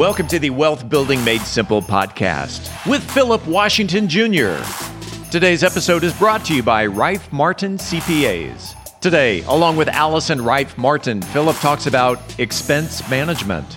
Welcome to the Wealth Building Made Simple podcast with Phillip Washington Jr. Today's episode is brought to you by Rife Martin CPAs. Today, along with Allison Rife Martin, Phillip talks about expense management.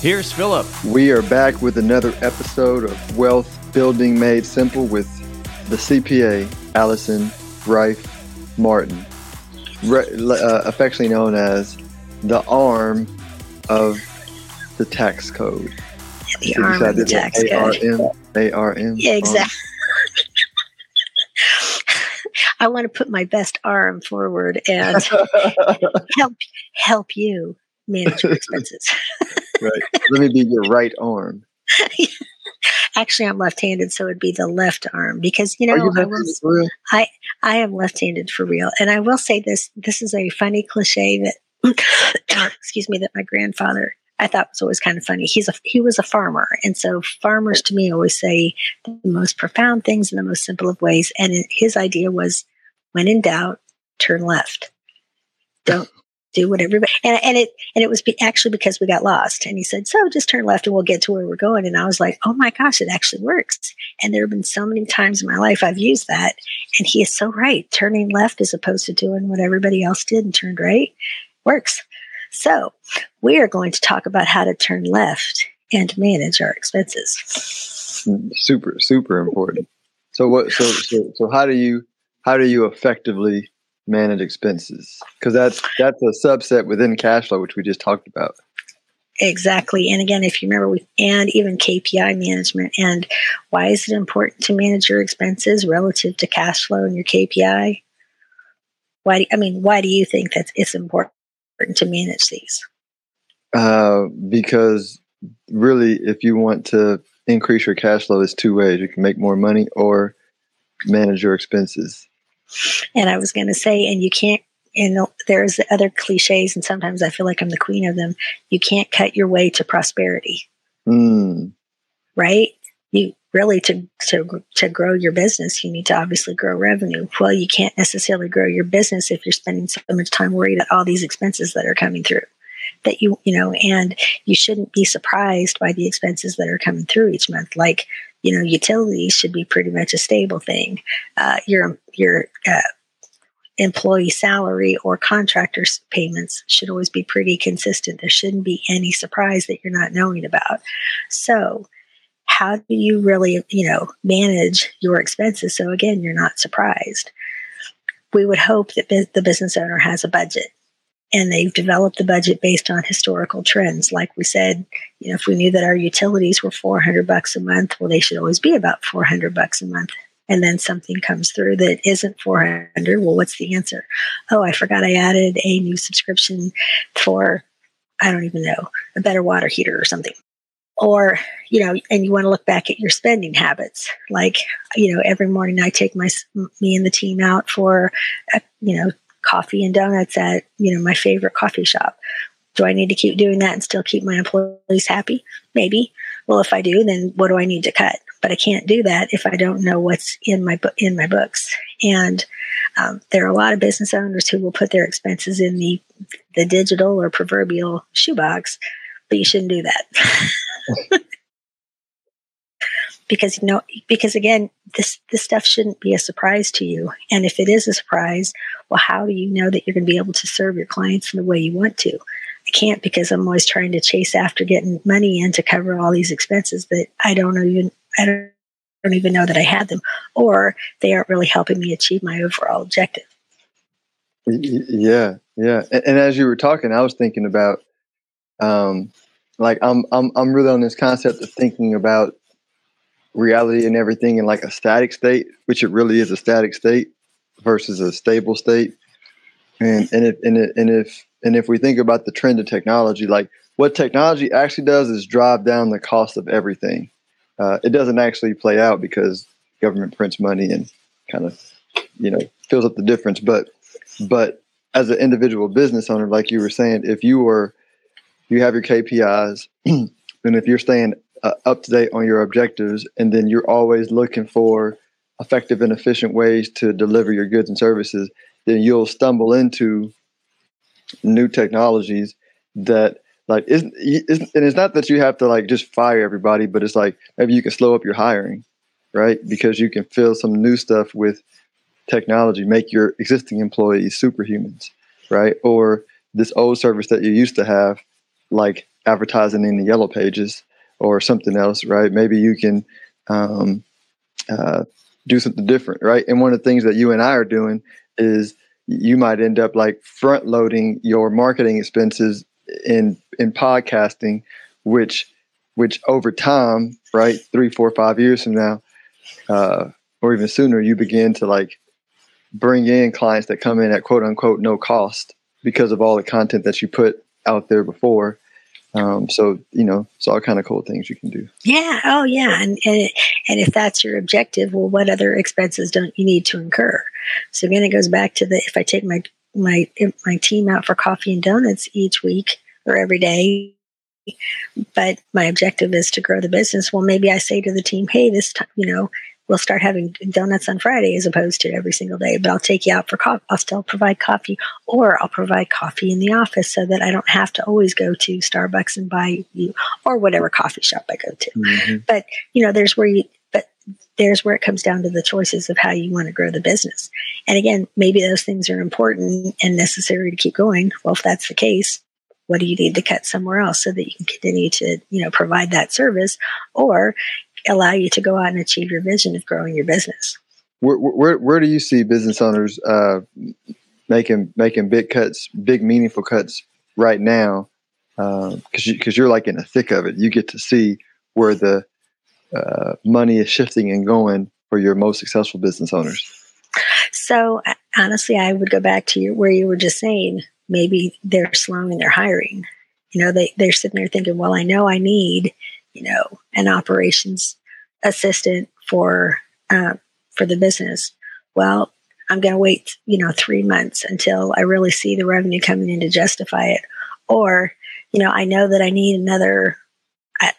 Here's Phillip. We are back with another episode of Wealth Building Made Simple with the CPA, Allison Rife Martin, re- uh, affectionately known as the arm of the tax code. The so arm of the tax code. A-R-M? Yeah, exactly. I want to put my best arm forward and help help you manage your expenses. right. Let me be your right arm. Actually, I'm left-handed, so it'd be the left arm because you know you I, I I am left-handed for real, and I will say this: this is a funny cliche that, excuse me, that my grandfather I thought was always kind of funny. He's a he was a farmer, and so farmers to me always say the most profound things in the most simple of ways. And his idea was, when in doubt, turn left. Don't do what everybody and, and it and it was be, actually because we got lost. And he said so just turn left and we'll get to where we're going. And i was like oh my gosh it actually works. And there have been so many times in my life i've used that. And he is so right. Turning left as opposed to doing what everybody else did and turned right works. So we are going to talk about how to turn left and manage our expenses. Super super important. So what so so, so how do you how do you effectively manage expenses because that's that's a subset within cash flow which we just talked about. Exactly. And again if you remember we and even kpi management and why is it important to manage your expenses relative to cash flow and your kpi why do, i mean why do you think that it's important to manage these? Uh, because really if you want to increase your cash flow there's two ways. You can make more money or manage your expenses and I was going to say, and you can't, and there's other cliches, and sometimes I feel like I'm the queen of them. You can't cut your way to prosperity. Mm. Right? You really to to to grow your business, you need to obviously grow revenue. Well, you can't necessarily grow your business if you're spending so much time worried about all these expenses that are coming through. That you you know, and you shouldn't be surprised by the expenses that are coming through each month. Like you know, utilities should be pretty much a stable thing. Uh, your your uh, employee salary or contractors payments should always be pretty consistent. There shouldn't be any surprise that you're not knowing about. So, how do you really, you know, manage your expenses so again you're not surprised? We would hope that the business owner has a budget and they've developed the budget based on historical trends. Like we said, you know, if we knew that our utilities were 400 bucks a month, well, they should always be about 400 bucks a month. And then something comes through that isn't 400. Well, what's the answer? Oh, I forgot I added a new subscription for, I don't even know, a better water heater or something. Or, you know, and you want to look back at your spending habits. Like, you know, every morning I take my, me and the team out for, a, you know, coffee and donuts at, you know, my favorite coffee shop. Do I need to keep doing that and still keep my employees happy? Maybe. Well, if I do, then what do I need to cut? But I can't do that if I don't know what's in my book in my books. And um, there are a lot of business owners who will put their expenses in the the digital or proverbial shoebox, but you shouldn't do that. because you know because again this this stuff shouldn't be a surprise to you. And if it is a surprise well how do you know that you're going to be able to serve your clients in the way you want to? I can't because i'm always trying to chase after getting money in to cover all these expenses that i don't even i don't, don't even know that i had them or they aren't really helping me achieve my overall objective. Yeah yeah. And, and as you were talking i was thinking about um like I'm I'm I'm really on this concept of thinking about reality and everything in like a static state, which it really is a static state versus a stable state. And and if and, it, and if and if we think about the trend of technology, like what technology actually does is drive down the cost of everything. Uh, it doesn't actually play out because government prints money and kind of, you know, fills up the difference. But, but as an individual business owner, like you were saying, if you were, you have your KPIs, and if you're staying uh, up to date on your objectives, and then you're always looking for effective and efficient ways to deliver your goods and services, then you'll stumble into new technologies that like isn't, isn't and it's not that you have to like just fire everybody but it's like maybe you can slow up your hiring right? Because you can fill some new stuff with technology make your existing employees superhumans right? Or this old service that you used to have like advertising in the yellow pages or something else right maybe you can um, uh, do something different right and one of the things that you and i are doing is you might end up like front loading your marketing expenses in in podcasting, which which over time, right, three, four, five years from now, uh, or even sooner, you begin to like bring in clients that come in at quote unquote no cost because of all the content that you put out there before. Um, so you know, it's all kind of cool things you can do. Yeah. Oh, yeah. And and and if that's your objective, well, what other expenses don't you need to incur? So again, it goes back to the if I take my my my team out for coffee and donuts each week or every day, but my objective is to grow the business. Well, maybe I say to the team, hey, this time, you know, we'll start having donuts on Friday as opposed to every single day. But I'll take you out for coffee. I'll still provide coffee, or I'll provide coffee in the office so that I don't have to always go to Starbucks and buy you or whatever coffee shop I go to. Mm-hmm. But you know, there's where you. But there's where it comes down to the choices of how you want to grow the business. And again, maybe those things are important and necessary to keep going. Well, if that's the case, what do you need to cut somewhere else so that you can continue to you know provide that service or allow you to go out and achieve your vision of growing your business. Where where, where do you see business owners uh, making making big cuts, big meaningful cuts right now? Because uh, you, because you're like in the thick of it, you get to see where the uh, money is shifting and going for your most successful business owners. So honestly, I would go back to you where you were just saying maybe they're slowing their hiring. You know, they they're sitting there thinking, well, I know I need you know, an operations assistant for uh, for the business. Well, I'm going to wait, you know, three months until I really see the revenue coming in to justify it. Or, you know, I know that I need another, I,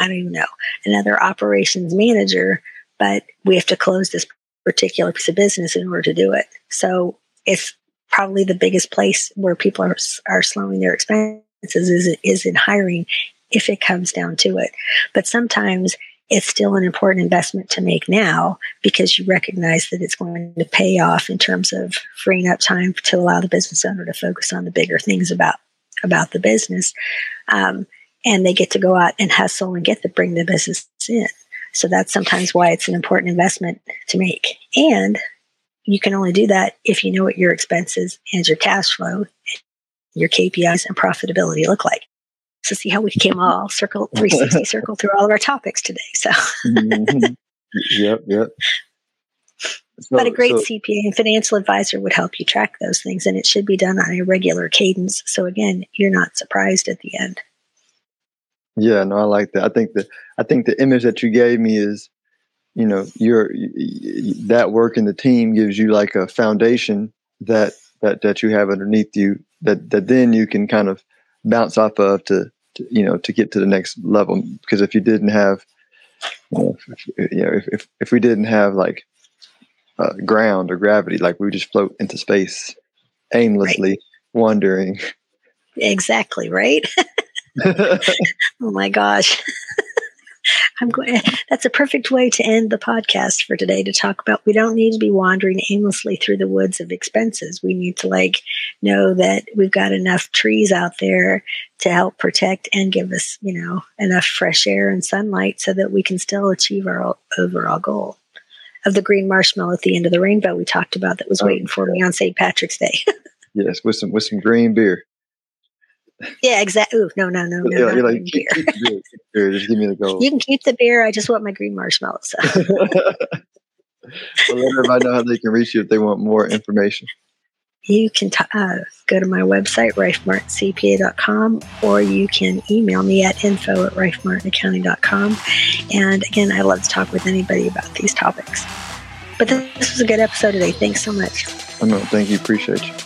I don't even know, another operations manager, but we have to close this particular piece of business in order to do it. So it's probably the biggest place where people are, are slowing their expenses is, is in hiring if it comes down to it. But sometimes it's still an important investment to make now because you recognize that it's going to pay off in terms of freeing up time to allow the business owner to focus on the bigger things about about the business. Um, and they get to go out and hustle and get to bring the business in. So that's sometimes why it's an important investment to make. And you can only do that if you know what your expenses and your cash flow, your KPIs and profitability look like to see how we came all circle 360 circle through all of our topics today. So, mm-hmm. yep, yep. So, but a great so, CPA and financial advisor would help you track those things, and it should be done on a regular cadence. So again, you're not surprised at the end. Yeah, no, I like that. I think that I think the image that you gave me is, you know, your that work in the team gives you like a foundation that that that you have underneath you that that then you can kind of bounce off of to to, you know to get to the next level because if you didn't have you know, if, you know, if, if, if we didn't have like uh, ground or gravity like we just float into space aimlessly right. wandering exactly right oh my gosh I'm going. That's a perfect way to end the podcast for today. To talk about, we don't need to be wandering aimlessly through the woods of expenses. We need to like know that we've got enough trees out there to help protect and give us, you know, enough fresh air and sunlight so that we can still achieve our overall goal of the green marshmallow at the end of the rainbow we talked about that was oh, waiting for me on St. Patrick's Day. yes, with some with some green beer. Yeah, exactly. No, no, no, no. Yeah, you're like, beer. Keep beer, keep beer. Just give me the gold. You can keep the beer. I just want my green marshmallows. So. well, let everybody know how they can reach you if they want more information. You can t- uh, go to my website, rifemartincpa.com, or you can email me at info at rifemartinaccounting.com. And again, I love to talk with anybody about these topics. But this was a good episode today. Thanks so much. Oh, no, thank you. Appreciate you.